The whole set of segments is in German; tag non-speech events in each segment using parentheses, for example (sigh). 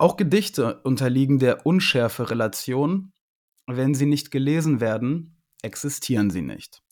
Auch Gedichte unterliegen der Unschärfe-Relation. Wenn sie nicht gelesen werden, existieren sie nicht.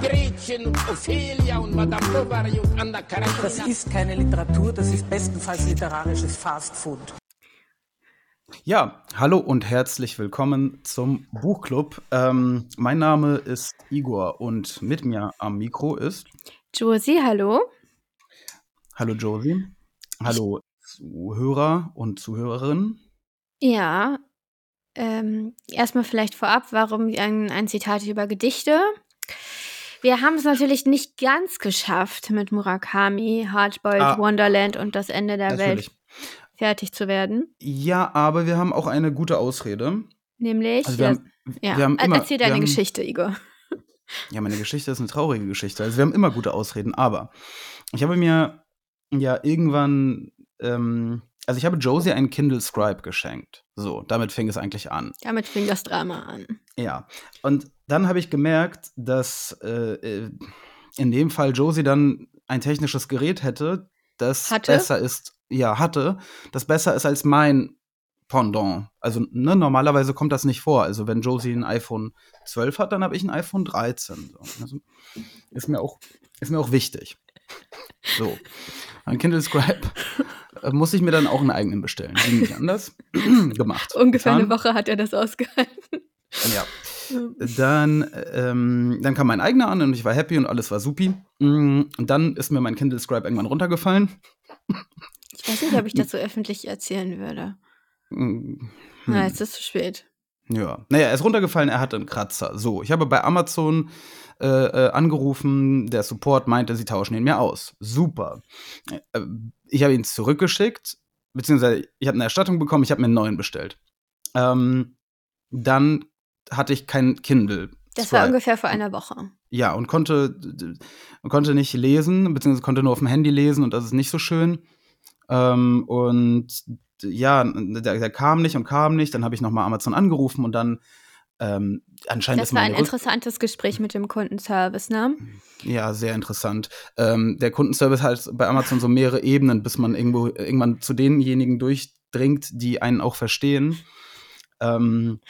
Gretchen und Ophelia und Madame Bovary und Anna Karenina. Das ist keine Literatur, das ist bestenfalls literarisches Fastfood. Ja, hallo und herzlich willkommen zum Buchclub. Ähm, mein Name ist Igor und mit mir am Mikro ist. Josie, hallo. Hallo Josie. Hallo Zuhörer und Zuhörerinnen. Ja, ähm, erstmal vielleicht vorab, warum ein, ein Zitat über Gedichte. Wir haben es natürlich nicht ganz geschafft, mit Murakami, Hardboiled Ah. Wonderland und das Ende der Natürlich. Welt fertig zu werden. Ja, aber wir haben auch eine gute Ausrede. Nämlich, Also wir haben, ja, wir haben Er- immer, erzähl deine haben, Geschichte, Igor. Ja, meine Geschichte ist eine traurige Geschichte. Also wir haben immer gute Ausreden, aber ich habe mir ja irgendwann, ähm, also ich habe Josie einen Kindle Scribe geschenkt. So, damit fing es eigentlich an. Damit fing das Drama an. Ja. Und dann habe ich gemerkt, dass äh, äh, in dem Fall Josie dann ein technisches Gerät hätte, das Hatte? besser ist, ja, hatte, das besser ist als mein Pendant. Also, ne, normalerweise kommt das nicht vor. Also, wenn Josie ein iPhone 12 hat, dann habe ich ein iPhone 13. So. Also, ist mir auch, ist mir auch wichtig. So. Ein Kindle Scribe muss ich mir dann auch einen eigenen bestellen. Ging nicht anders. (clears throat) Gemacht. Ungefähr eine Getan. Woche hat er das ausgehalten. Ja. Dann, ähm, dann kam mein eigener an und ich war happy und alles war supi. Mm, Und dann ist mir mein Kindle Scribe irgendwann runtergefallen. Ich weiß nicht, ob ich das so öffentlich erzählen würde. Mm, (laughs) Na, jetzt ist es zu spät. Ja. Naja, er ist runtergefallen, er hatte einen Kratzer. So, ich habe bei Amazon äh, äh, angerufen, der Support meinte, sie tauschen ihn mir aus. Super. Äh, ich habe ihn zurückgeschickt, beziehungsweise ich habe eine Erstattung bekommen, ich habe mir einen neuen bestellt. Ähm, dann hatte ich kein Kindle. Das war ungefähr vor einer Woche. Ja, und konnte, konnte nicht lesen, beziehungsweise konnte nur auf dem Handy lesen und das ist nicht so schön. Ähm, und ja, der, der kam nicht und kam nicht. Dann habe ich nochmal Amazon angerufen und dann ähm, anscheinend Das ist war ein interessantes Gespräch mit dem Kundenservice, ne? Ja, sehr interessant. Ähm, der Kundenservice hat bei Amazon so mehrere Ebenen, bis man irgendwo irgendwann zu denjenigen durchdringt, die einen auch verstehen. Ähm,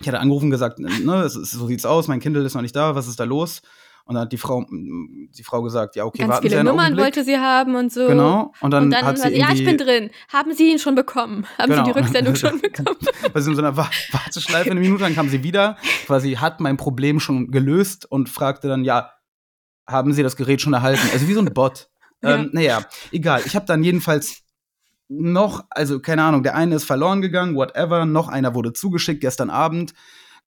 ich hatte angerufen und gesagt, ne, so sieht's aus, mein Kindle ist noch nicht da, was ist da los? Und dann hat die Frau, die Frau gesagt, ja, okay, Ganz warten viele Sie einen Nummern Augenblick. wollte sie haben und so. Genau. Und dann, und dann hat sie sie, ja, ich bin drin. Haben Sie ihn schon bekommen? Haben Genau. Sie die Rücksendung (laughs) schon bekommen? (laughs) weil sie in so einer Wa- Warteschleife eine Minute, dann kam sie wieder, quasi hat mein Problem schon gelöst und fragte dann, ja, haben Sie das Gerät schon erhalten? Also wie so ein Bot. (laughs) ähm, naja, egal. Ich habe dann jedenfalls noch, also keine Ahnung, der eine ist verloren gegangen, whatever, noch einer wurde zugeschickt. Gestern Abend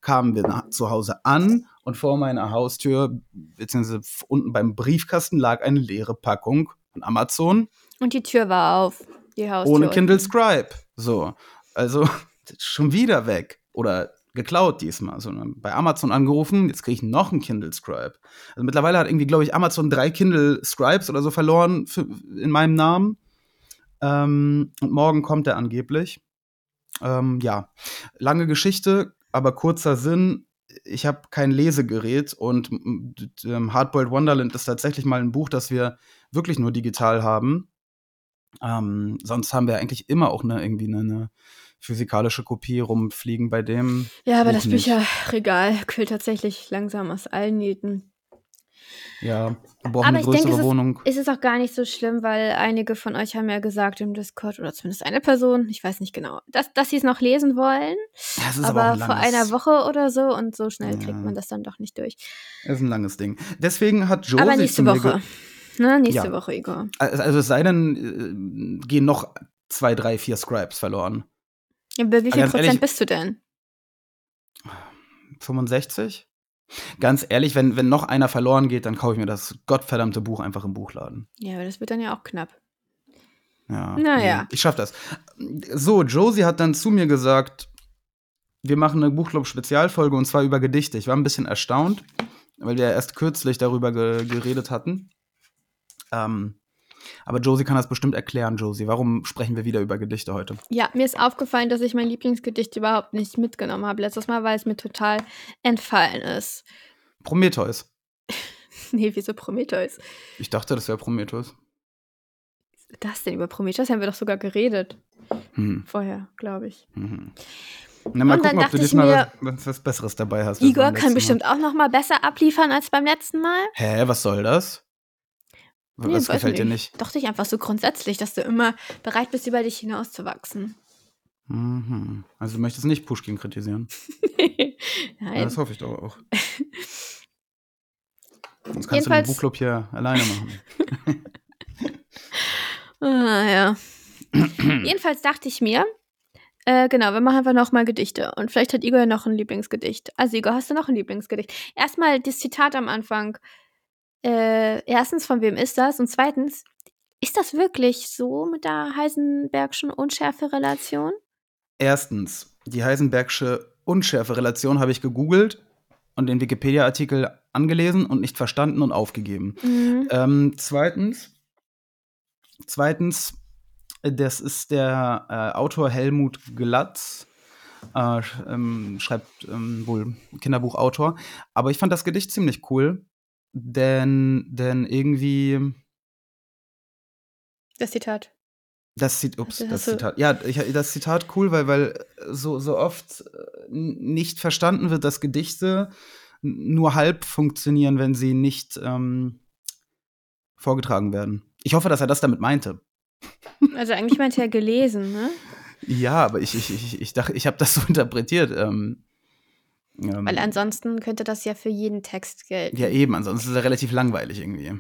kamen wir nach, zu Hause an und vor meiner Haustür, beziehungsweise unten beim Briefkasten, lag eine leere Packung von Amazon Und die Tür war auf. Die Haustür. ohne. Kindle Scribe. So, also (laughs) schon wieder weg oder geklaut diesmal. So, dann bei Amazon angerufen, jetzt kriege ich noch einen Kindle Scribe. Also mittlerweile hat irgendwie, glaube ich, Amazon drei Kindle Scribes oder so verloren für, in meinem Namen. Ähm, und morgen kommt er angeblich. Ähm, ja, lange Geschichte, aber kurzer Sinn. Ich habe kein Lesegerät und ähm, Hardboiled Wonderland ist tatsächlich mal ein Buch, das wir wirklich nur digital haben. Ähm, sonst haben wir eigentlich immer auch eine, irgendwie eine, eine physikalische Kopie rumfliegen bei dem. Ja, aber Buch das. Bücherregal quillt tatsächlich langsam aus allen Nähten. Ja, wir brauchen Aber eine ich denke, größere es ist, Wohnung. ist es auch gar nicht so schlimm, weil einige von euch haben ja gesagt im Discord, oder zumindest eine Person, ich weiß nicht genau, dass, dass sie es noch lesen wollen. Ja, es ist aber, aber auch vor einer Woche oder so und so schnell Ja. kriegt man das dann doch nicht durch. ist ein langes Ding. Deswegen hat Josie aber zu nächste Woche. Ne, nächste Ja. Woche, Igor. Also also es sei denn, äh, gehen noch zwei, drei, vier Scribes verloren. Ja, bei wie Aber viel Prozent ehrlich- bist du denn? 65? Ganz ehrlich, wenn, wenn noch einer verloren geht, dann kaufe ich mir das gottverdammte Buch einfach im Buchladen. Ja, aber das wird dann ja auch knapp. Ja. Naja. nee, Ich schaff das. So, Josie hat dann zu mir gesagt, wir machen eine Buchclub-Spezialfolge und zwar über Gedichte. Ich war ein bisschen erstaunt, weil wir erst kürzlich darüber ge geredet hatten. Ähm, aber Josie kann das bestimmt erklären, Josie. Warum sprechen wir wieder über Gedichte heute? Ja, mir ist aufgefallen, dass ich mein Lieblingsgedicht überhaupt nicht mitgenommen habe letztes Mal, weil es mir total entfallen ist. Prometheus. (laughs) nee, wieso Prometheus? Ich dachte, das wäre Prometheus. Das denn über Prometheus haben wir doch sogar geredet. Hm. Vorher, glaube ich. Mhm. Na, mal Und dann gucken, ob du diesmal was, was, was Besseres dabei hast. Igor kann bestimmt auch noch mal besser abliefern als beim letzten Mal. Mal. Hä, was soll das? Nee, weiß gefällt dir nicht? Doch dich einfach so grundsätzlich, dass du immer bereit bist, über dich hinauszuwachsen. Mhm. Also du möchtest nicht Pushkin kritisieren. (laughs) Ja, Nein. das hoffe ich doch auch. Sonst kannst du den Jedenfalls- Buchclub hier alleine machen. (laughs) Ah, ja. (clears throat) Jedenfalls dachte ich mir, äh, genau, wir machen einfach noch mal Gedichte. Und vielleicht hat Igor ja noch ein Lieblingsgedicht. Also Igor, hast du noch ein Lieblingsgedicht? Erstmal das Zitat am Anfang. Äh, erstens, von wem ist das? Und zweitens, ist das wirklich so mit der Heisenbergschen Unschärfe-Relation? Erstens, die Heisenbergsche Unschärfe-Relation habe ich gegoogelt und den Wikipedia-Artikel angelesen und nicht verstanden und aufgegeben. Mhm. Ähm, zweitens, zweitens, das ist der äh, Autor Helmut Glatz, äh, ähm, schreibt ähm, wohl Kinderbuchautor. Aber ich fand das Gedicht ziemlich cool, denn, denn irgendwie Das Zitat. das sieht, ups, du- das Zitat. Ja, ich, das Zitat cool, weil, weil so, so oft äh, nicht verstanden wird, dass Gedichte nur halb funktionieren, wenn sie nicht ähm, vorgetragen werden. Ich hoffe, dass er das damit meinte. Also eigentlich meinte er gelesen, ne? Ja, aber ich, ich, ich, ich dachte, ich habe das so (laughs) interpretiert. Ähm, ähm, Weil ansonsten könnte das ja für jeden Text gelten. ja, eben, ansonsten ist er relativ langweilig irgendwie.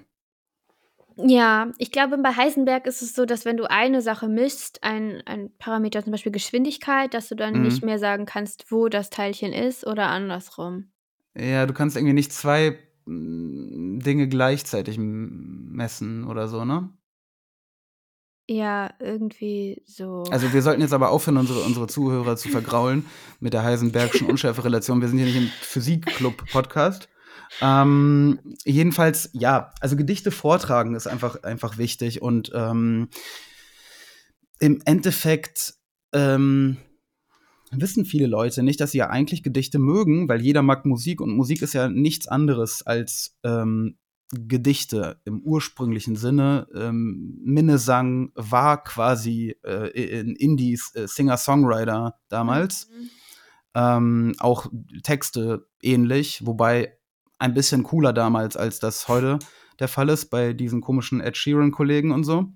Ja, ich glaube, bei Heisenberg ist es so, dass wenn du eine Sache misst, ein, ein Parameter, zum Beispiel Geschwindigkeit, dass du dann Mhm. nicht mehr sagen kannst, wo das Teilchen ist oder andersrum. Ja, du kannst irgendwie nicht zwei mm, Dinge gleichzeitig messen oder so, ne? Ja, irgendwie so. Also wir sollten jetzt aber aufhören, unsere, unsere Zuhörer zu vergraulen mit der Heisenbergschen Unschärferelation. Wir sind hier nicht im Physikclub-Podcast. Ähm, jedenfalls, ja, also Gedichte vortragen ist einfach, einfach wichtig und ähm, im Endeffekt ähm, wissen viele Leute nicht, dass sie ja eigentlich Gedichte mögen, weil jeder mag Musik und Musik ist ja nichts anderes als ähm, Gedichte im ursprünglichen Sinne. Ähm, Minnesang war quasi äh, in Indies äh, Singer-Songwriter damals. Mhm. Ähm, auch Texte ähnlich, wobei ein bisschen cooler damals, als das heute der Fall ist bei diesen komischen Ed Sheeran-Kollegen und so.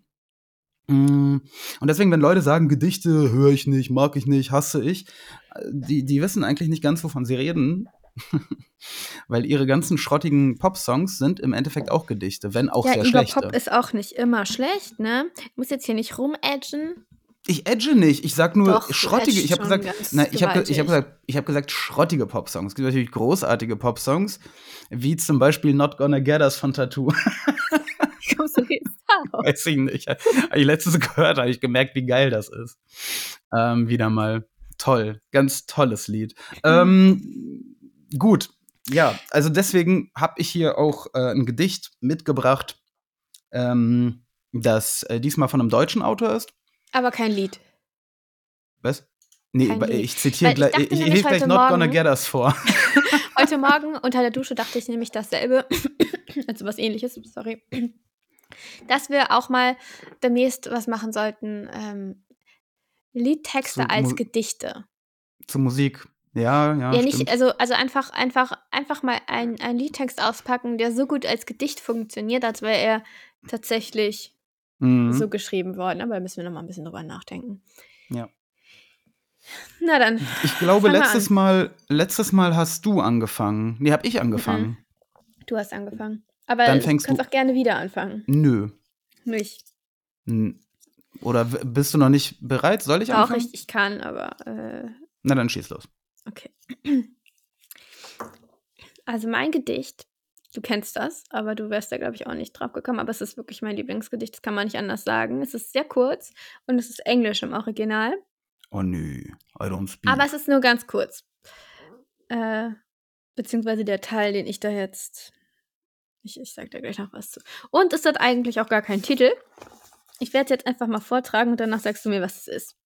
Mm, Und deswegen, wenn Leute sagen, Gedichte höre ich nicht, mag ich nicht, hasse ich, äh, die, die wissen eigentlich nicht ganz, wovon sie reden. (laughs) Weil ihre ganzen schrottigen Pop-Songs sind im Endeffekt auch Gedichte, wenn auch ja, sehr schlechte. Pop ist auch nicht immer schlecht, ne? Du musst jetzt hier nicht rumedgen. Ich edge nicht, ich sag nur Doch, schrottige. Ich habe gesagt, nein, ich habe ich hab gesagt, ich habe gesagt schrottige Popsongs. Es gibt natürlich großartige Popsongs, wie zum Beispiel Not Gonna Get Us von Tattoo. Wie kommst du jetzt darauf? Weiß ich nicht. Hab ich letztens gehört, habe ich gemerkt, wie geil das ist. Ähm, wieder mal toll, ganz tolles Lied. Ähm, gut, ja, also deswegen habe ich hier auch äh, ein Gedicht mitgebracht, ähm, das äh, diesmal von einem deutschen Autor ist. Aber kein Lied. Was? Nee, Kein ich zitiere ich gleich, ich, ich nämlich lese gleich Not Gonna Morgen- Get Us vor. (laughs) (laughs) Heute Morgen unter der Dusche dachte ich nämlich dasselbe. (coughs) also was ähnliches, sorry. (coughs) Dass wir auch mal demnächst was machen sollten. Ähm, Liedtexte So als Mu- Gedichte. Zur Musik. Ja, ja. Ja, nicht, stimmt. also, also einfach, einfach, einfach mal einen ein Liedtext auspacken, der so gut als Gedicht funktioniert, als wäre er tatsächlich Mhm. so geschrieben worden. Aber da müssen wir noch mal ein bisschen drüber nachdenken. Ja. Na dann, Ich glaube, letztes. Mal, letztes Mal hast du angefangen. Nee, hab ich angefangen. du hast angefangen. Aber Dann du fängst kannst du- auch gerne wieder anfangen. Nö. Nicht. Oder bist du noch nicht bereit? Soll ich Auch anfangen? ich, ich kann, aber äh, Na, dann schieß los. Okay. (clears throat) Also mein Gedicht, du kennst das, aber du wärst da, glaube ich, auch nicht drauf gekommen. Aber es ist wirklich mein Lieblingsgedicht, das kann man nicht anders sagen. Es ist sehr kurz und es ist Englisch im Original. Oh nö, I don't speak. Aber es ist nur ganz kurz. Äh, beziehungsweise der Teil, den ich da jetzt. Ich, ich sag da gleich noch was zu. Und es hat eigentlich auch gar keinen Titel. Ich werde es jetzt einfach mal vortragen und danach sagst du mir, was es ist.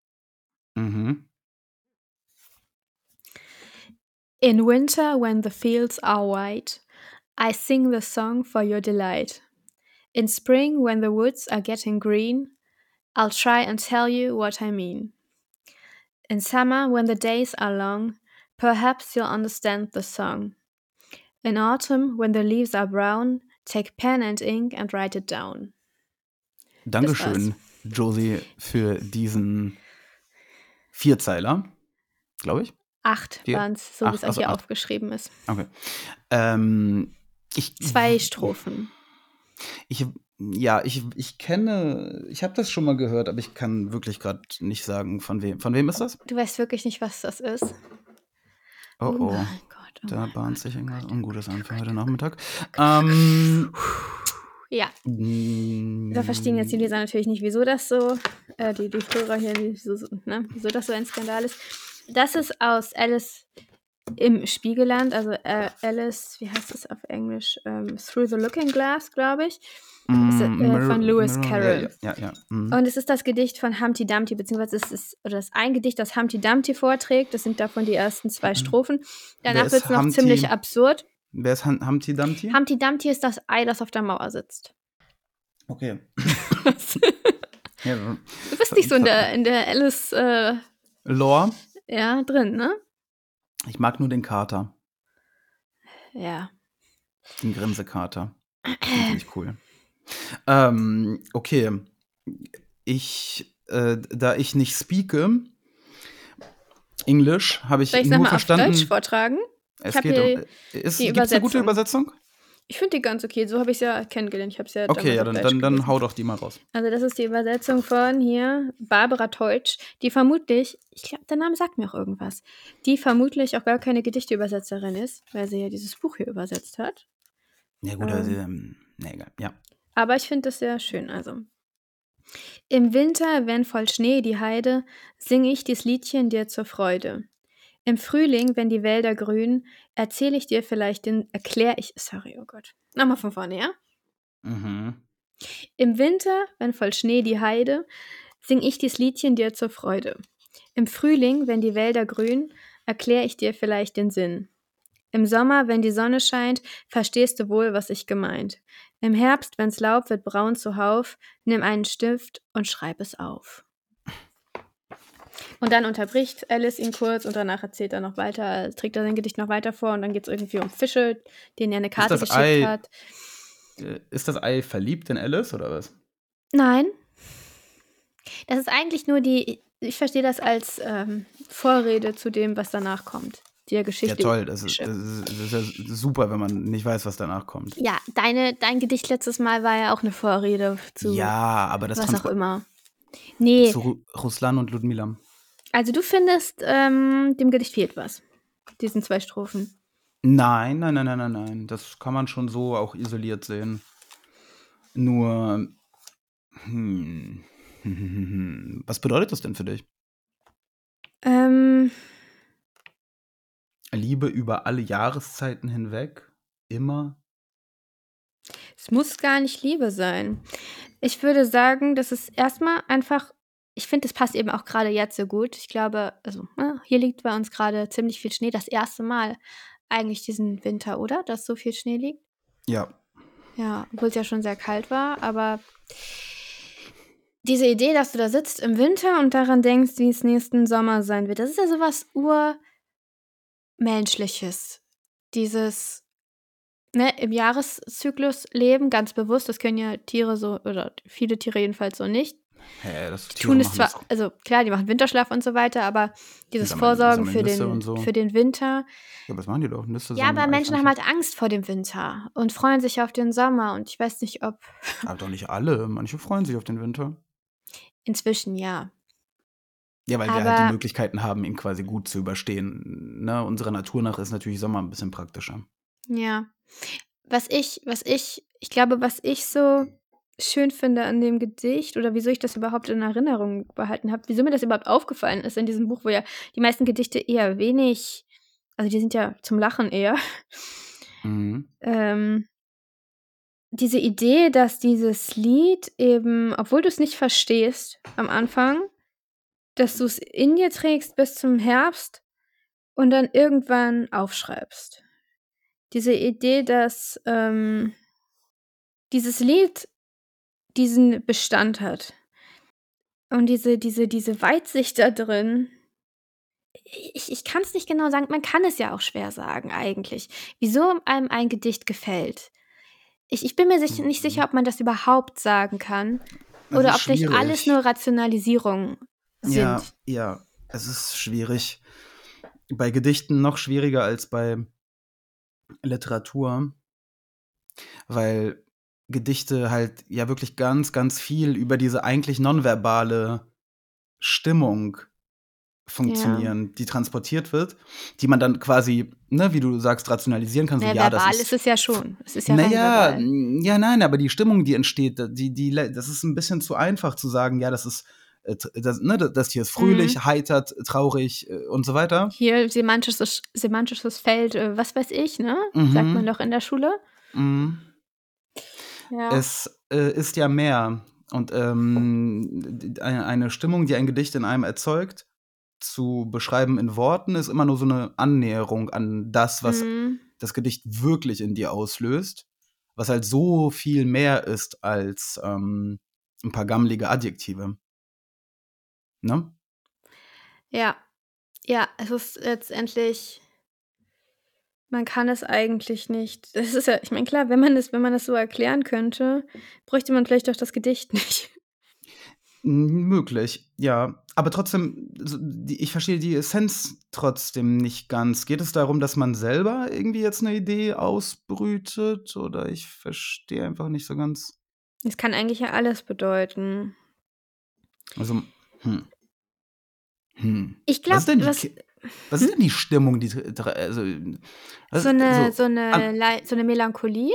mhm. In winter, when the fields are white, I sing the song for your delight. In spring, when the woods are getting green, I'll try and tell you what I mean. In summer, when the days are long, perhaps you'll understand the song. In autumn, when the leaves are brown, take pen and ink and write it down. Dankeschön, Josie, für diesen Vierzeiler, glaube ich. Acht waren es, so wie es auch also hier acht. aufgeschrieben ist. Okay. Ähm, ich, Zwei Strophen. Ich, ja, ich, ich kenne, ich habe das schon mal gehört, aber ich kann wirklich gerade nicht sagen, von wem. Von wem ist das? Du weißt wirklich nicht, was das ist. Oh oh. mein Gott. Oh Da mein bahnt Gott, sich oh irgendwas Gott, Ungutes oh an für oh heute. Nachmittag. Ähm, Ja, da verstehen jetzt die Leser natürlich nicht, wieso das so, äh, die, die Hörer hier, wieso, so- ne, wieso das so ein Skandal ist. Das ist aus Alice im Spiegelland, also äh, Alice, wie heißt es auf Englisch? Ähm, Through the Looking Glass, glaube ich. ist, äh, von Lewis Carroll. Ja, ja, ja. mhm. Und es ist das Gedicht von Humpty Dumpty, beziehungsweise es ist oder das ein Gedicht, das Humpty Dumpty vorträgt. Das sind davon die ersten zwei Strophen. Danach wird es noch Humpty? ziemlich absurd. Wer ist Humpty Dumpty? Humpty Dumpty ist das Ei, das auf der Mauer sitzt. okay. (laughs) du bist nicht so in der, in der Alice äh, Lore. Ja, drin, ne? Ich mag nur den Kater. Ja. Den Grinsekater. Finde ich cool. Ähm, okay. Ich, äh, da ich nicht speake, Englisch, habe ich ich es nur auf verstanden. Deutsch vortragen? es geht um, ist, die gibt's eine gute Übersetzung. Ich finde die ganz okay. So habe ich es ja kennengelernt. Ich habe es ja Okay, ja, dann, dann, dann hau doch die mal raus. Also das ist die Übersetzung von hier Barbara Teutsch, die vermutlich, ich glaube, der Name sagt mir auch irgendwas, die vermutlich auch gar keine Gedichteübersetzerin ist, weil sie ja dieses Buch hier übersetzt hat. Ja, gut, Ähm. also, ähm, nee, egal. Ja. Aber ich finde das sehr schön. Also im Winter, wenn voll Schnee die Heide, singe ich dies Liedchen dir zur Freude. Im Frühling, wenn die Wälder grün, erzähle ich dir vielleicht den, erklär ich, sorry, oh Gott. Nochmal von vorne, ja? Mhm. Im Winter, wenn voll Schnee die Heide, sing ich dies Liedchen dir zur Freude. Im Frühling, wenn die Wälder grün, erklär ich dir vielleicht den Sinn. Im Sommer, wenn die Sonne scheint, verstehst du wohl, was ich gemeint. Im Herbst, wenn's Laub wird braun zuhauf, nimm einen Stift und schreib es auf. Und dann unterbricht Alice ihn kurz und danach erzählt er noch weiter, trägt er sein Gedicht noch weiter vor und dann geht es irgendwie um Fische, denen er eine Karte geschickt Ei- hat. Äh, Ist das Ei verliebt in Alice oder was? Nein. Das ist eigentlich nur die, ich verstehe das als ähm, Vorrede zu dem, was danach kommt. Der Ja, Geschichte. toll. Das ist, das, ist, das ist ja super, wenn man nicht weiß, was danach kommt. Ja, deine, dein Gedicht letztes Mal war ja auch eine Vorrede zu ja, aber das was auch immer. Nee, zu Ru Ruslan und Ludmila. Also du findest, ähm, dem Gedicht fehlt was. Diesen zwei Strophen. Nein, nein, nein, nein, nein, nein. Das kann man schon so auch isoliert sehen. Nur, hm, (laughs) was bedeutet das denn für dich? Ähm, Liebe über alle Jahreszeiten hinweg? Immer? es muss gar nicht Liebe sein. Ich würde sagen, das ist erstmal einfach, ich finde, es passt eben auch gerade jetzt so gut. Ich glaube, also ne, hier liegt bei uns gerade ziemlich viel Schnee. Das erste Mal eigentlich diesen Winter, oder? Dass so viel Schnee liegt. Ja. Ja, obwohl es ja schon sehr kalt war, aber diese Idee, dass du da sitzt im Winter und daran denkst, wie es nächsten Sommer sein wird, das ist ja sowas urmenschliches. Dieses ne, im Jahreszyklus leben, ganz bewusst, das können ja Tiere so, oder viele Tiere jedenfalls so nicht. Hä, das Die Tiere tun es zwar, also klar, die machen Winterschlaf und so weiter, aber dieses sammeln- Vorsorgen sammeln für den, so. für den Winter, Ja, was machen die doch? Nüsse ja, aber Menschen haben halt Angst vor dem Winter und freuen sich auf den Sommer und ich weiß nicht, ob Aber doch nicht alle. Manche freuen sich auf den Winter. inzwischen ja. Ja, weil wir halt Aber- die Möglichkeiten haben, ihn quasi gut zu überstehen. Ne? Unserer Natur nach ist natürlich Sommer ein bisschen praktischer. Ja. Was ich, was ich, ich glaube, was ich so schön finde an dem Gedicht oder wieso ich das überhaupt in Erinnerung behalten habe, wieso mir das überhaupt aufgefallen ist in diesem Buch, wo ja die meisten Gedichte eher wenig, also die sind ja zum Lachen eher. Mhm. Ähm, diese Idee, dass dieses Lied eben, obwohl du es nicht verstehst am Anfang, dass du es in dir trägst bis zum Herbst und dann irgendwann aufschreibst. Diese Idee, dass ähm, dieses Lied diesen Bestand hat. Und diese, diese, diese Weitsicht da drin. Ich, ich kann es nicht genau sagen, man kann es ja auch schwer sagen eigentlich, wieso einem ein Gedicht gefällt. Ich, ich bin mir sich, nicht sicher, ob man das überhaupt sagen kann. Oder ob nicht schwierig. alles nur Rationalisierung sind. Ja, ja, es ist schwierig. Bei Gedichten noch schwieriger als bei Literatur, weil Gedichte halt ja wirklich ganz, ganz viel über diese eigentlich nonverbale Stimmung funktionieren, die transportiert wird, die man dann quasi, ne, wie du sagst, rationalisieren kann. So, Naja, ja, das verbal ist, ist es ja schon. Es ist ja naja, ja, nein, aber die Stimmung, die entsteht, die, die, das ist ein bisschen zu einfach zu sagen, ja, das ist, äh, das, ne, das hier ist fröhlich, Mhm. heitert, traurig äh, und so weiter. Hier semantisches, semantisches Feld, äh, was weiß ich, ne? Mhm. Sagt man doch in der Schule. Mhm. Ja. Es äh, ist ja mehr. Und ähm, eine Stimmung, die ein Gedicht in einem erzeugt, zu beschreiben in Worten, ist immer nur so eine Annäherung an das, was Mhm. das Gedicht wirklich in dir auslöst, was halt so viel mehr ist als ähm, ein paar gammelige Adjektive. Ne? Ja. Ja, es ist letztendlich. Man kann es eigentlich nicht. (laughs) Das ist ja, ich meine, klar, wenn man es, wenn man es so erklären könnte, bräuchte man vielleicht auch das Gedicht (laughs) nicht. Möglich, ja. Aber trotzdem, ich verstehe die Essenz trotzdem nicht ganz. Geht es darum, dass man selber irgendwie jetzt eine Idee ausbrütet? Oder ich verstehe einfach nicht so ganz. Es kann eigentlich ja alles bedeuten. Also, hm. Hm. Ich Was glaube, was, Ki- was ist denn die Stimmung, die also, so eine, so, so, eine, an- so eine Melancholie.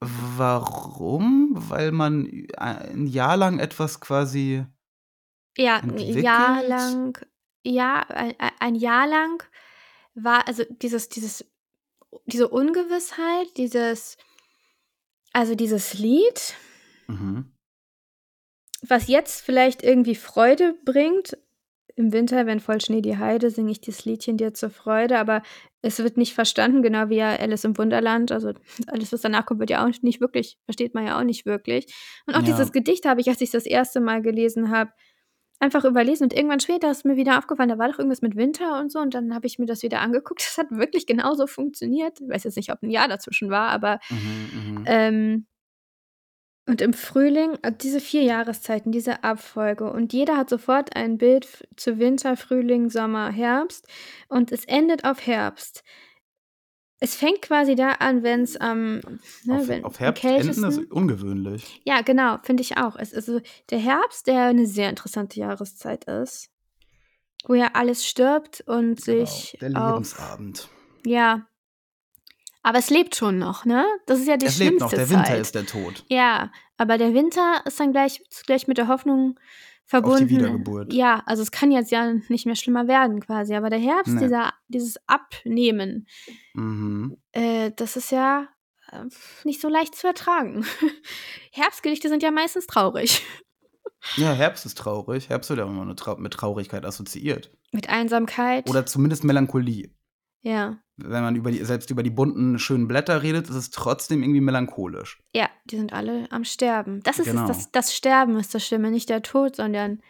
warum? Weil man ein Jahr lang etwas quasi Ja, ein? Jahr lang, ja, ein, ein Jahr lang war, also dieses, dieses, diese Ungewissheit, dieses, also dieses Lied, Mhm. was jetzt vielleicht irgendwie Freude bringt. Im Winter, wenn voll Schnee die Heide, singe ich dieses Liedchen dir zur Freude, aber es wird nicht verstanden, genau wie ja Alice im Wunderland. Also (laughs) alles, was danach kommt, wird ja auch nicht wirklich, versteht man ja auch nicht wirklich. Und auch Ja. dieses Gedicht habe ich, als ich es das erste Mal gelesen habe, einfach überlesen und irgendwann später ist mir wieder aufgefallen, da war doch irgendwas mit Winter und so und dann habe ich mir das wieder angeguckt. (laughs) Das hat wirklich genauso funktioniert. Ich weiß jetzt nicht, ob ein Jahr dazwischen war, aber Mhm, mhm. ähm, und im Frühling, diese vier Jahreszeiten, diese Abfolge und jeder hat sofort ein Bild zu Winter, Frühling, Sommer, Herbst und es endet auf Herbst. Es fängt quasi da an, wenn es am ne, auf, wenn, auf Herbst enden ist ungewöhnlich. Ja, genau, finde ich auch. Es ist also der Herbst, der eine sehr interessante Jahreszeit ist, wo ja alles stirbt und sich Genau, der auf Lebensabend. ja. Aber es lebt schon noch, ne? Das ist ja die Es lebt schlimmste noch, der Zeit. Winter ist der Tod. Ja, aber der Winter ist dann gleich, gleich mit der Hoffnung verbunden. Wiedergeburt. Ja, also es kann jetzt ja nicht mehr schlimmer werden quasi. Aber der Herbst, Nee. dieser, dieses Abnehmen, Mhm. äh, das ist ja äh, nicht so leicht zu ertragen. (laughs) Herbstgedichte sind ja meistens traurig. Ja, Herbst ist traurig. Herbst wird ja immer nur trau mit Traurigkeit assoziiert. Mit Einsamkeit. Oder zumindest Melancholie. ja. Wenn man über die, selbst über die bunten, schönen Blätter redet, ist es trotzdem irgendwie melancholisch. Ja, die sind alle am Sterben. Das ist Genau. das, das Sterben ist das Schlimme, nicht der Tod, sondern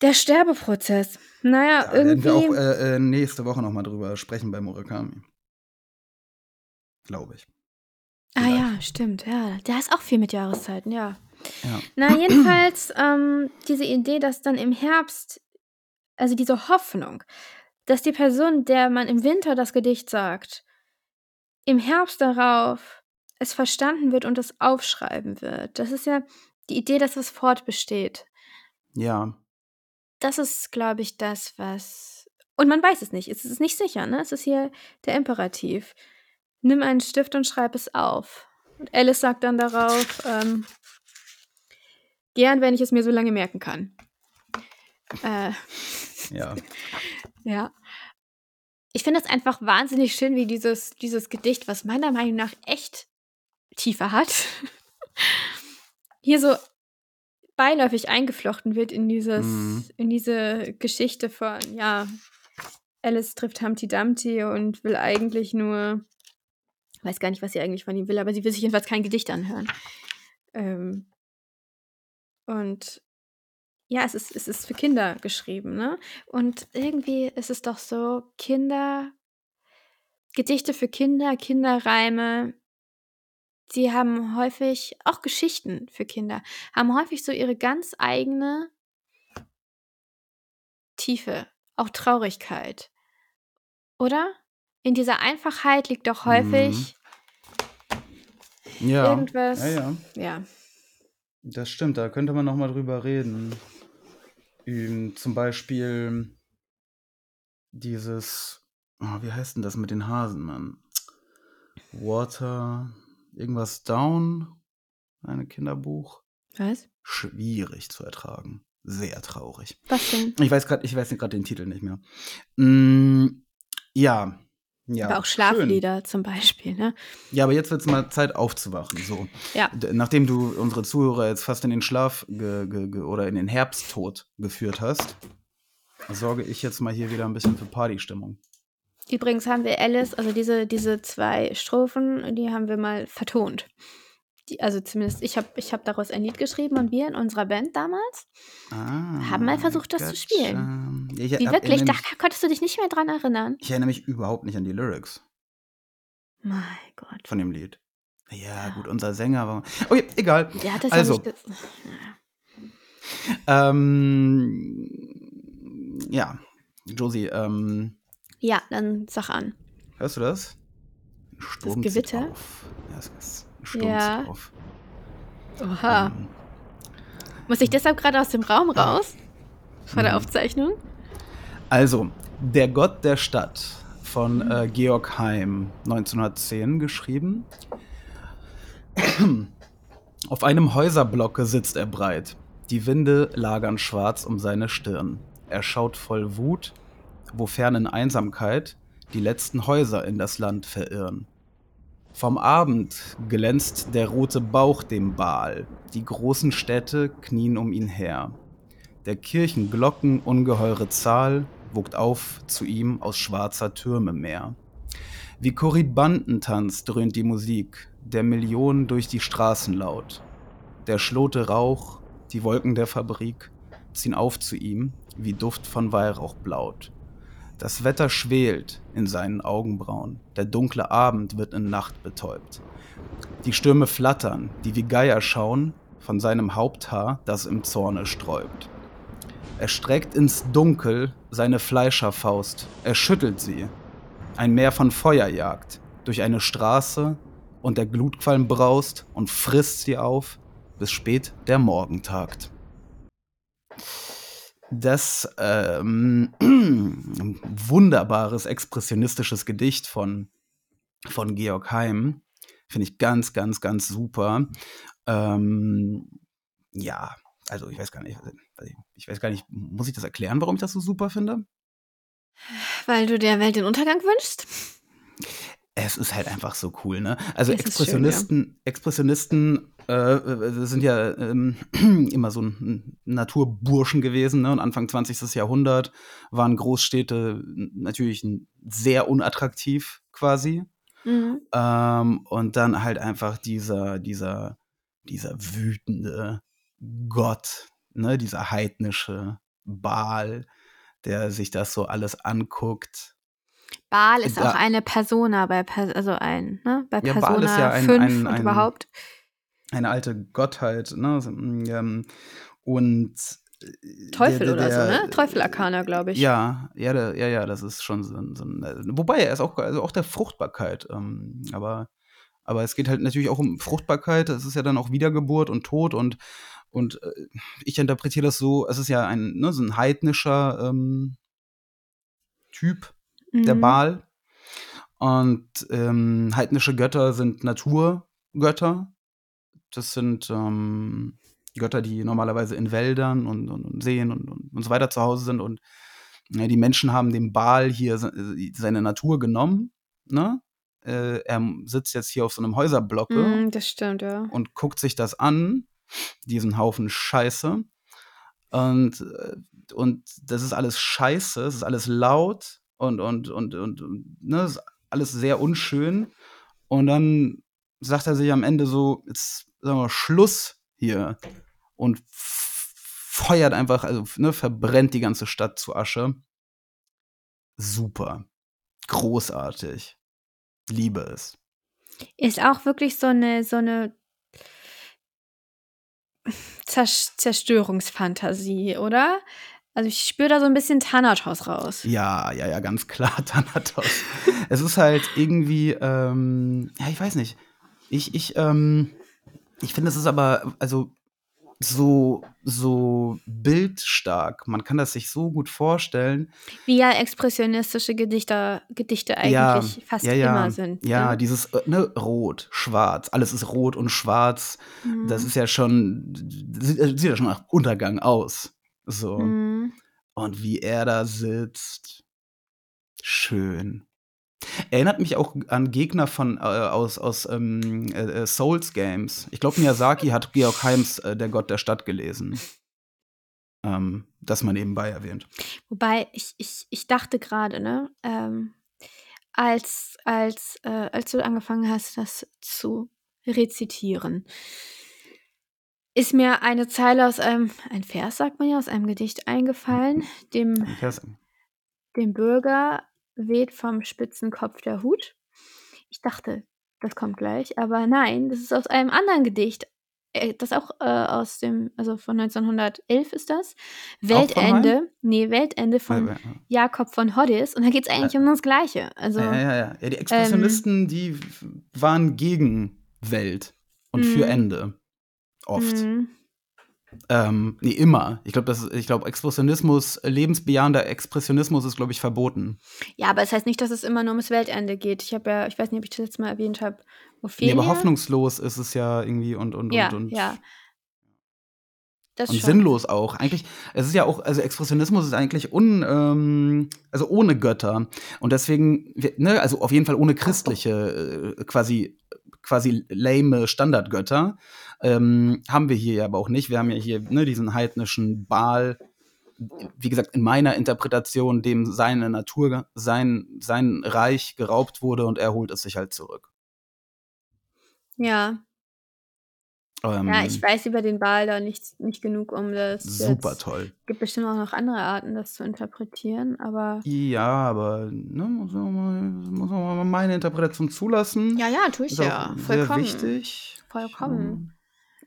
der Sterbeprozess. Naja, Da werden irgendwie. wir auch äh, äh, nächste Woche nochmal drüber sprechen bei Murakami. Glaube ich. Ah Vielleicht. ja, stimmt, ja. Da ist auch viel mit Jahreszeiten, ja. Ja. Na, jedenfalls ähm, diese Idee, dass dann im Herbst, also diese Hoffnung, dass die Person, der man im Winter das Gedicht sagt, im Herbst darauf es verstanden wird und es aufschreiben wird. Das ist ja die Idee, dass es fortbesteht. Ja. Das ist, glaube ich, das, was. Und man weiß es nicht. Es ist nicht sicher, ne? Es ist hier der Imperativ. Nimm einen Stift und schreib es auf. Und Alice sagt dann darauf, ähm, gern, wenn ich es mir so lange merken kann. Äh, Ja. (laughs) ja. Ich finde es einfach wahnsinnig schön, wie dieses, dieses Gedicht, was meiner Meinung nach echt Tiefe hat, (laughs) hier so beiläufig eingeflochten wird in dieses, Mhm. in diese Geschichte von, ja, Alice trifft Humpty Dumpty und will eigentlich nur, weiß gar nicht, was sie eigentlich von ihm will, aber sie will sich jedenfalls kein Gedicht anhören. Ähm, und ja, es ist, es ist für Kinder geschrieben, ne? Und irgendwie ist es doch so, Kinder, Gedichte für Kinder, Kinderreime, die haben häufig, auch Geschichten für Kinder, haben häufig so ihre ganz eigene Tiefe, auch Traurigkeit. Oder? In dieser Einfachheit liegt doch häufig Ja. irgendwas. Ja, ja. Ja. Das stimmt, da könnte man noch mal drüber reden. Ähm, zum Beispiel dieses, oh, wie heißt denn das mit den Hasen, Mann? Water, irgendwas down, ein Kinderbuch. Was? Schwierig zu ertragen. Sehr traurig. Was denn? Ich weiß gerade, ich weiß gerade den Titel nicht mehr. Mm, ja. Ja, aber auch schön. Schlaflieder zum Beispiel, ne? Ja, aber jetzt wird es mal Zeit aufzuwachen. So. Ja. Nachdem du unsere Zuhörer jetzt fast in den Schlaf oder in den Herbsttod geführt hast, sorge ich jetzt mal hier wieder ein bisschen für Partystimmung. Übrigens haben wir Alice, also diese, diese zwei Strophen, die haben wir mal vertont. Die, also zumindest, ich habe ich hab daraus ein Lied geschrieben und wir in unserer Band damals Ah, Haben mal versucht, das zu spielen. Ich, Wie wirklich, da konntest du dich nicht mehr dran erinnern. ich erinnere mich überhaupt nicht an die Lyrics Mein Gott. von dem Lied. Ja, gut, unser Sänger war. Okay, egal. Der hat das Also. ja nicht. Ähm, ja, Josie, ähm, Ja, dann sag an. hörst du das? Sturm zieht Gewitter? auf. Ja, es ist Sturm Ja. auf. Oha. Ähm, Muss ich deshalb gerade aus dem Raum raus? Vor Mhm. der Aufzeichnung? Also, Der Gott der Stadt von Mhm. äh, Georg Heim, 1910 geschrieben. (clears throat) Auf einem Häuserblocke sitzt er breit. Die Winde lagern schwarz um seine Stirn. Er schaut voll Wut, wofern in Einsamkeit die letzten Häuser in das Land verirren. Vom Abend glänzt der rote Bauch dem Baal, die großen Städte knien um ihn her. Der Kirchenglocken ungeheure Zahl wogt auf zu ihm aus schwarzer Türme Meer. Wie Korybantentanz dröhnt die Musik, der Millionen durch die Straßen laut. Der Schlote Rauch, die Wolken der Fabrik ziehen auf zu ihm wie Duft von Weihrauch blaut. Das Wetter schwelt in seinen Augenbrauen, der dunkle Abend wird in Nacht betäubt. Die Stürme flattern, die wie Geier schauen, von seinem Haupthaar, das im Zorne sträubt. Er streckt ins Dunkel seine Fleischerfaust, er schüttelt sie. Ein Meer von Feuer jagt durch eine Straße und der Glutqualm braust und frisst sie auf, bis spät der Morgen tagt. Das ähm, (clears throat) wunderbares expressionistisches Gedicht von, von Georg Heim finde ich ganz, ganz, ganz super. Ähm, ja, also ich weiß gar nicht, ich weiß gar nicht, muss ich das erklären, warum ich das so super finde? Weil du der Welt den Untergang wünschst? Es ist halt einfach so cool, ne? Also Es ist schön, Expressionisten, Expressionisten äh, äh, sind ja ähm, (clears throat) immer so ein Naturburschen gewesen, ne? Und Anfang 20. Jahrhundert waren Großstädte natürlich sehr unattraktiv quasi. Mhm. Ähm, und dann halt einfach dieser, dieser, dieser wütende Gott, ne, dieser heidnische Baal, der sich das so alles anguckt. Baal ist Da- auch eine Persona bei, also ein, ne? Bei Ja, Persona Baal ist ja ein- 5 ein- und ein- überhaupt. Eine alte Gottheit, ne? ähm, Und äh, Teufel der- oder der- so, ne? Teufel-Arkana, glaube ich. Ja, ja, der, ja, ja, das ist schon so ein, so ein äh, wobei er ist auch, also auch der Fruchtbarkeit, ähm, aber, aber es geht halt natürlich auch um Fruchtbarkeit, das ist ja dann auch Wiedergeburt und Tod und, und äh, ich interpretiere das so, es ist ja ein, ne, so ein heidnischer ähm, Typ, der Mhm. Baal. Und ähm, heidnische Götter sind Natur, Götter. Das sind ähm, Götter, die normalerweise in Wäldern und, und, und Seen und, und, so weiter zu Hause sind. Und ja, die Menschen haben dem Baal hier se- seine Natur genommen. Ne? Äh, er sitzt jetzt hier auf so einem Häuserblocke Mm, das stimmt, ja. und guckt sich das an, diesen Haufen Scheiße. Und, äh, und das ist alles scheiße, es ist alles laut und, und, und, und, und ne, alles sehr unschön. Und dann sagt er sich am Ende so, jetzt sagen wir Schluss hier. Und feuert einfach, also ne, verbrennt die ganze Stadt zu Asche. Super. Großartig. Liebe es. Ist auch wirklich so eine, so eine Zers Zerstörungsfantasie, oder? Also ich spüre da so ein bisschen Thanatos raus. Ja, ja, ja, ganz klar, (laughs) Thanatos. es ist halt irgendwie, ähm, ja, ich weiß nicht. Ich, ich, ähm, ich finde, es ist aber, also, so, so bildstark. Man kann das sich so gut vorstellen. Wie ja expressionistische Gedichter, Gedichte Ja, eigentlich fast ja, ja, immer sind. Ja, ne? dieses, äh, ne, rot, schwarz. Alles ist rot und schwarz. Das Mhm. ist ja schon, sieht, äh, sieht ja schon nach Untergang aus. So. Mhm. Und wie er da sitzt. Schön. Erinnert mich auch an Gegner von äh, aus, aus ähm, äh, äh, Souls Games. Ich glaube, Miyazaki hat Georg Heims äh, Der Gott der Stadt gelesen. Ähm, das man nebenbei erwähnt. Wobei ich, ich, ich dachte gerade, ne, ähm, als, als, äh, als du angefangen hast, das zu rezitieren, ist mir eine Zeile aus einem, ein Vers, sagt man ja, aus einem Gedicht eingefallen, dem, Ich weiß- dem Bürger weht vom spitzen Kopf der Hut. Ich dachte, das kommt gleich, aber nein, das ist aus einem anderen Gedicht. Äh, Das auch äh, aus dem, also von 1911 ist das. Weltende, nee, Weltende von Äh, äh, Jakob von Hoddes. Und da geht es eigentlich um das Gleiche. Also, Ja, ja, ja. ja die Expressionisten, die f- waren gegen Welt und für Mhm. Ende. Oft. Ähm, nee, immer. Ich glaube, das ich glaube, Expressionismus, lebensbejahender Expressionismus ist, glaube ich, verboten. ja, aber es heißt nicht, dass es immer nur ums Weltende geht. Ich habe ja, ich weiß nicht, ob ich das jetzt mal erwähnt habe. Nee, aber hoffnungslos ist es ja irgendwie und und Ja, und und, ja. Das und schon. sinnlos auch. Eigentlich, es ist ja auch, also Expressionismus ist eigentlich un, ähm, also ohne Götter. Und deswegen, ne, also auf jeden Fall ohne christliche, äh, quasi, quasi lame Standardgötter. Ähm, haben wir hier ja aber auch nicht. Wir haben ja hier ne, diesen heidnischen Baal, wie gesagt, in meiner Interpretation, dem seine Natur, sein, sein Reich geraubt wurde und er holt es sich halt zurück. Ja. Ähm, ja, ich weiß über den Ball da nicht, nicht genug, um das. Super jetzt- toll. gibt bestimmt auch noch andere Arten, das zu interpretieren, aber. Ja, aber ne, muss man mal, muss man meine Interpretation zulassen. Ja, ja, tue ich ja. sehr Vollkommen. wichtig. Vollkommen.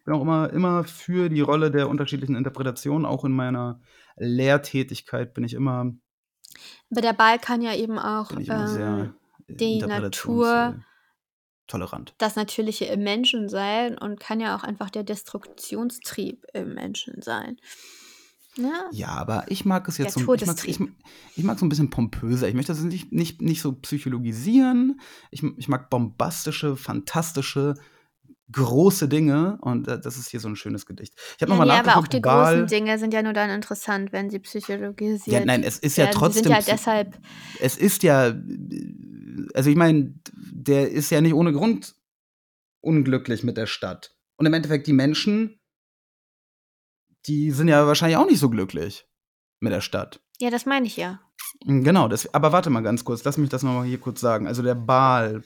Ich bin auch immer, immer für die Rolle der unterschiedlichen Interpretationen. Auch in meiner Lehrtätigkeit bin ich immer, Aber der Ball kann ja eben auch ähm, äh, die Natur- tolerant. das Natürliche im Menschen sein und kann ja auch einfach der Destruktionstrieb im Menschen sein. Ne? Ja, aber ich mag es jetzt Der so, ich mag, ich, ich mag so ein bisschen pompöser. Ich möchte das nicht, nicht, nicht so psychologisieren. Ich, ich mag bombastische, fantastische, große Dinge. Und äh, das ist hier so ein schönes Gedicht. Ich habe Ja, nochmal nee, aber auch nachgeguckt. die Baal, großen Dinge sind ja nur dann interessant, wenn sie psychologisiert ja, nein, es ist ja werden. trotzdem. Sind ja deshalb. es ist ja, also ich meine, der ist ja nicht ohne Grund unglücklich mit der Stadt. Und im Endeffekt die Menschen, die sind ja wahrscheinlich auch nicht so glücklich mit der Stadt. Ja, das meine ich ja. Genau, das, aber warte mal ganz kurz, lass mich das nochmal hier kurz sagen. Also der Baal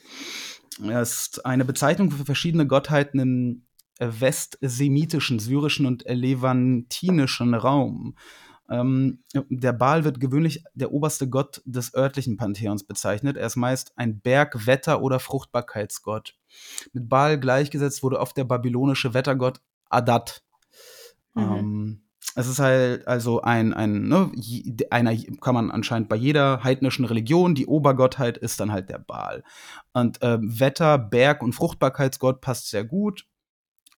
ist eine Bezeichnung für verschiedene Gottheiten im äh, westsemitischen, syrischen und levantinischen Raum. Ähm, der Baal wird gewöhnlich der oberste Gott des örtlichen Pantheons bezeichnet. Er ist meist ein Berg-, Wetter- oder Fruchtbarkeitsgott. Mit Baal gleichgesetzt wurde oft der babylonische Wettergott Adat. Mhm. Ähm, es ist halt also ein, ein ne, einer kann man anscheinend bei jeder heidnischen Religion, die Obergottheit ist dann halt der Baal. Und ähm, Wetter, Berg und Fruchtbarkeitsgott passt sehr gut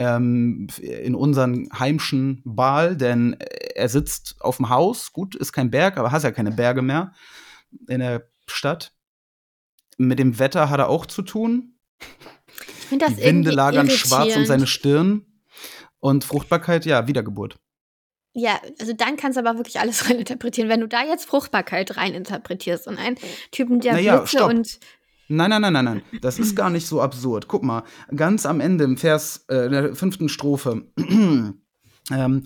ähm, in unseren heimschen Baal, denn er sitzt auf dem Haus, gut, ist kein Berg, aber hast ja keine Berge mehr in der Stadt. Mit dem Wetter hat er auch zu tun. finde das Die Winde lagern schwarz um seine Stirn. Und Fruchtbarkeit, ja, Wiedergeburt. Ja, also dann kannst du aber wirklich alles (laughs) reininterpretieren. Wenn du da jetzt Fruchtbarkeit reininterpretierst und einen Typen, der Naja, Blitze stopp. und Nein, nein, nein, nein, nein. Das ist gar nicht so absurd. Guck mal, ganz am Ende im Vers, äh, in der fünften Strophe, (clears throat) ähm,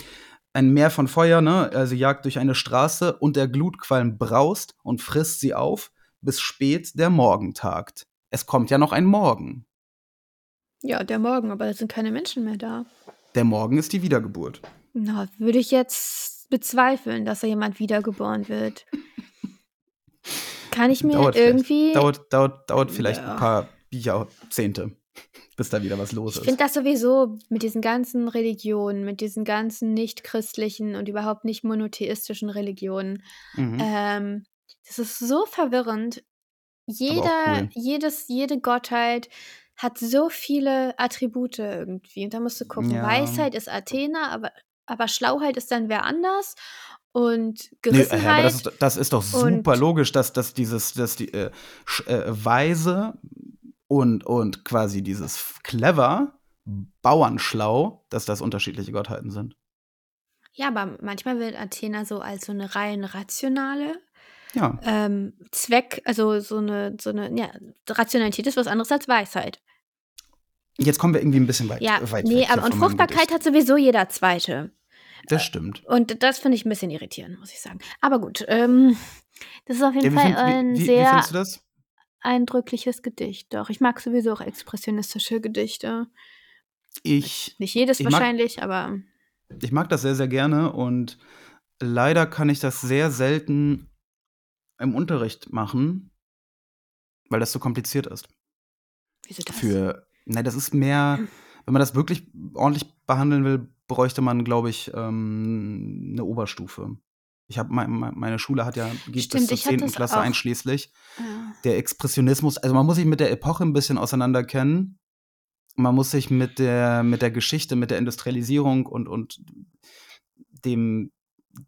ein Meer von Feuer, ne, also jagt durch eine Straße und der Glutqualm braust und frisst sie auf, bis spät der Morgen tagt. Es kommt ja noch ein Morgen. ja, der Morgen, aber da sind keine Menschen mehr da. Der Morgen ist die Wiedergeburt. Na, würde ich jetzt bezweifeln, dass da jemand wiedergeboren wird. Kann ich mir Dauert irgendwie. dauert, dauert, dauert vielleicht Ja. ein paar Jahrzehnte, bis da wieder was los Ich ist. finde das sowieso mit diesen ganzen Religionen, mit diesen ganzen nicht-christlichen und überhaupt nicht monotheistischen Religionen, Mhm. ähm, das ist so verwirrend. Jeder, cool. jedes, jede Gottheit hat so viele Attribute irgendwie. Und da musst du gucken, Ja. Weisheit ist Athena, aber, aber Schlauheit ist dann wer anders. Und Nee, äh, Gerissenheit. aber das ist, das ist doch super logisch, dass, dass dieses, dass die äh, äh, Weise und, und quasi dieses clever, Bauernschlau, dass das unterschiedliche Gottheiten sind. ja, aber manchmal wird Athena so als so eine rein rationale Ja. ähm, Zweck, also so eine, so eine, ja, Rationalität ist was anderes als Weisheit. Jetzt kommen wir irgendwie ein bisschen weit, Ja, weit nee, aber und Fruchtbarkeit hat sowieso jeder Zweite. Das stimmt. Und das finde ich ein bisschen irritierend, muss ich sagen. Aber gut, ähm, das ist auf jeden Ja, wie, Fall find, ein wie, wie, wie sehr das? eindrückliches Gedicht. Doch, ich mag sowieso auch expressionistische Gedichte. Ich, Nicht jedes Ich mag- wahrscheinlich, aber ich mag das sehr, sehr gerne und leider kann ich das sehr selten im Unterricht machen, weil das so kompliziert ist. wieso das? für, nein, das ist mehr, wenn man das wirklich ordentlich behandeln will, bräuchte man, glaube ich, ähm, eine Oberstufe. Ich habe mein, mein- meine Schule hat ja geht Stimmt, bis zur hatte 10. es Klasse auch. einschließlich. Ja. Der Expressionismus, also man muss sich mit der Epoche ein bisschen auseinanderkennen. Man muss sich mit der, mit der Geschichte, mit der Industrialisierung und, und dem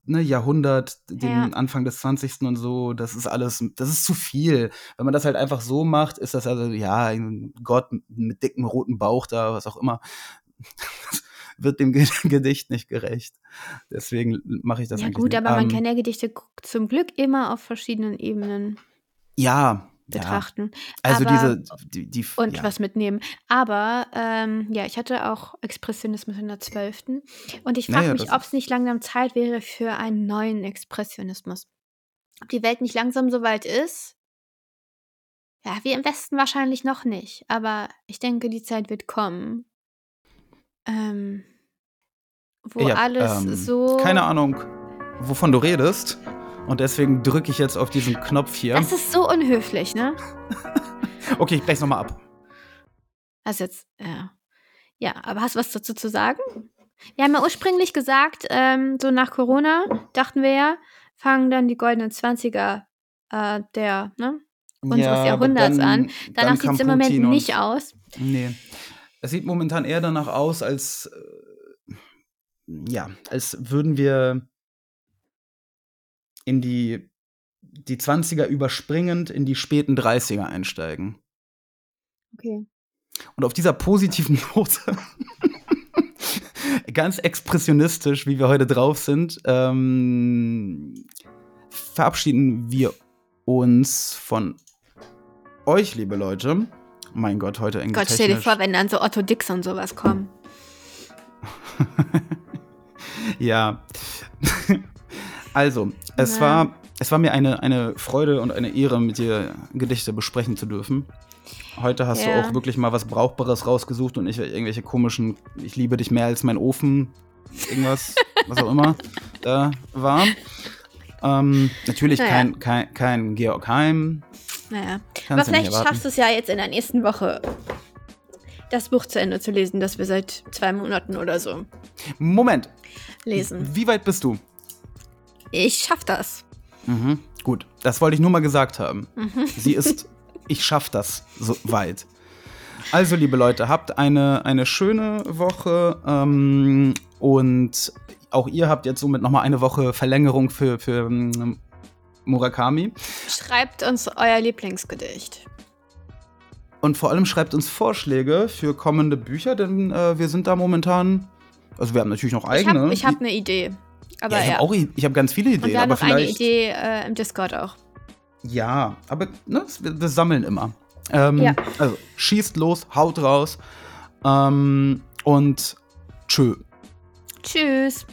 ne, Jahrhundert, dem Ja. Anfang des 20. und so, das ist alles, das ist zu viel. Wenn man das halt einfach so macht, ist das also, ja, ein Gott mit, dickem roten Bauch da, was auch immer. (laughs) Wird dem Ge- (laughs) Gedicht nicht gerecht. Deswegen mache ich das ja gut, nicht. aber man Ähm, kann ja Gedichte zum Glück immer auf verschiedenen Ebenen ja, ja. betrachten. Also aber- diese, die, die und ja. was mitnehmen. Aber ähm, ja, ich hatte auch Expressionismus in der 12. Und ich frage Naja, mich, ob es nicht langsam Zeit wäre für einen neuen Expressionismus. Ob die Welt nicht langsam so weit ist. Ja, wir im Westen wahrscheinlich noch nicht. Aber ich denke, die Zeit wird kommen. Ähm, wo Ja, alles ähm, so. Keine Ahnung, wovon du redest. Und deswegen drücke ich jetzt auf diesen Knopf hier. Das ist so unhöflich, ne? (laughs) Okay, ich brech's nochmal ab. Also jetzt, ja. Ja, aber hast du was dazu zu sagen? Wir haben ja ursprünglich gesagt, ähm, so nach Corona, dachten wir ja, fangen dann die goldenen 20er äh, der, ne, unseres aber Jahrhunderts an. Danach sieht es im Moment nicht aus. Nee. Es sieht momentan eher danach aus, als äh, ja, als würden wir in die, die 20er überspringend in die späten 30er einsteigen. Okay. Und auf dieser positiven (laughs) Note, ganz expressionistisch, wie wir heute drauf sind, ähm, verabschieden wir uns von euch, liebe Leute. Mein Gott, heute irgendwie Gott, stell dir vor, wenn dann so Otto Dix und sowas kommen. (laughs) Ja. Also, es Na. war, es war mir eine, eine Freude und eine Ehre, mit dir Gedichte besprechen zu dürfen. Heute hast Ja. du auch wirklich mal was Brauchbares rausgesucht und nicht irgendwelche komischen, ich liebe dich mehr als mein Ofen, irgendwas, (laughs) was auch immer da war. Ähm, natürlich Naja. kein, kein, kein Georg Heim. Naja. Aber vielleicht schaffst du es ja jetzt in der nächsten Woche, das Buch zu Ende zu lesen, das wir seit zwei Monaten oder so Moment, lesen. wie weit bist du? Ich schaff das. Mhm. Gut, das wollte ich nur mal gesagt haben. Mhm. Sie ist, ich schaff das so weit. Also, liebe Leute, habt eine, eine schöne Woche ähm, und auch ihr habt jetzt somit nochmal eine Woche Verlängerung für, für ähm, Murakami. Schreibt uns euer Lieblingsgedicht. Und vor allem schreibt uns Vorschläge für kommende Bücher, denn äh, wir sind da momentan. Also wir haben natürlich noch Ich eigene. habe hab eine Idee. Aber ja, ich ja. habe auch ich habe ganz viele Und Ideen, wir haben aber noch eine vielleicht. Idee äh, im Discord auch. Ja, aber ne, das- wir, wir sammeln immer. Ähm, Ja. Also schießt los, haut raus. Ähm, und tschö. Tschüss.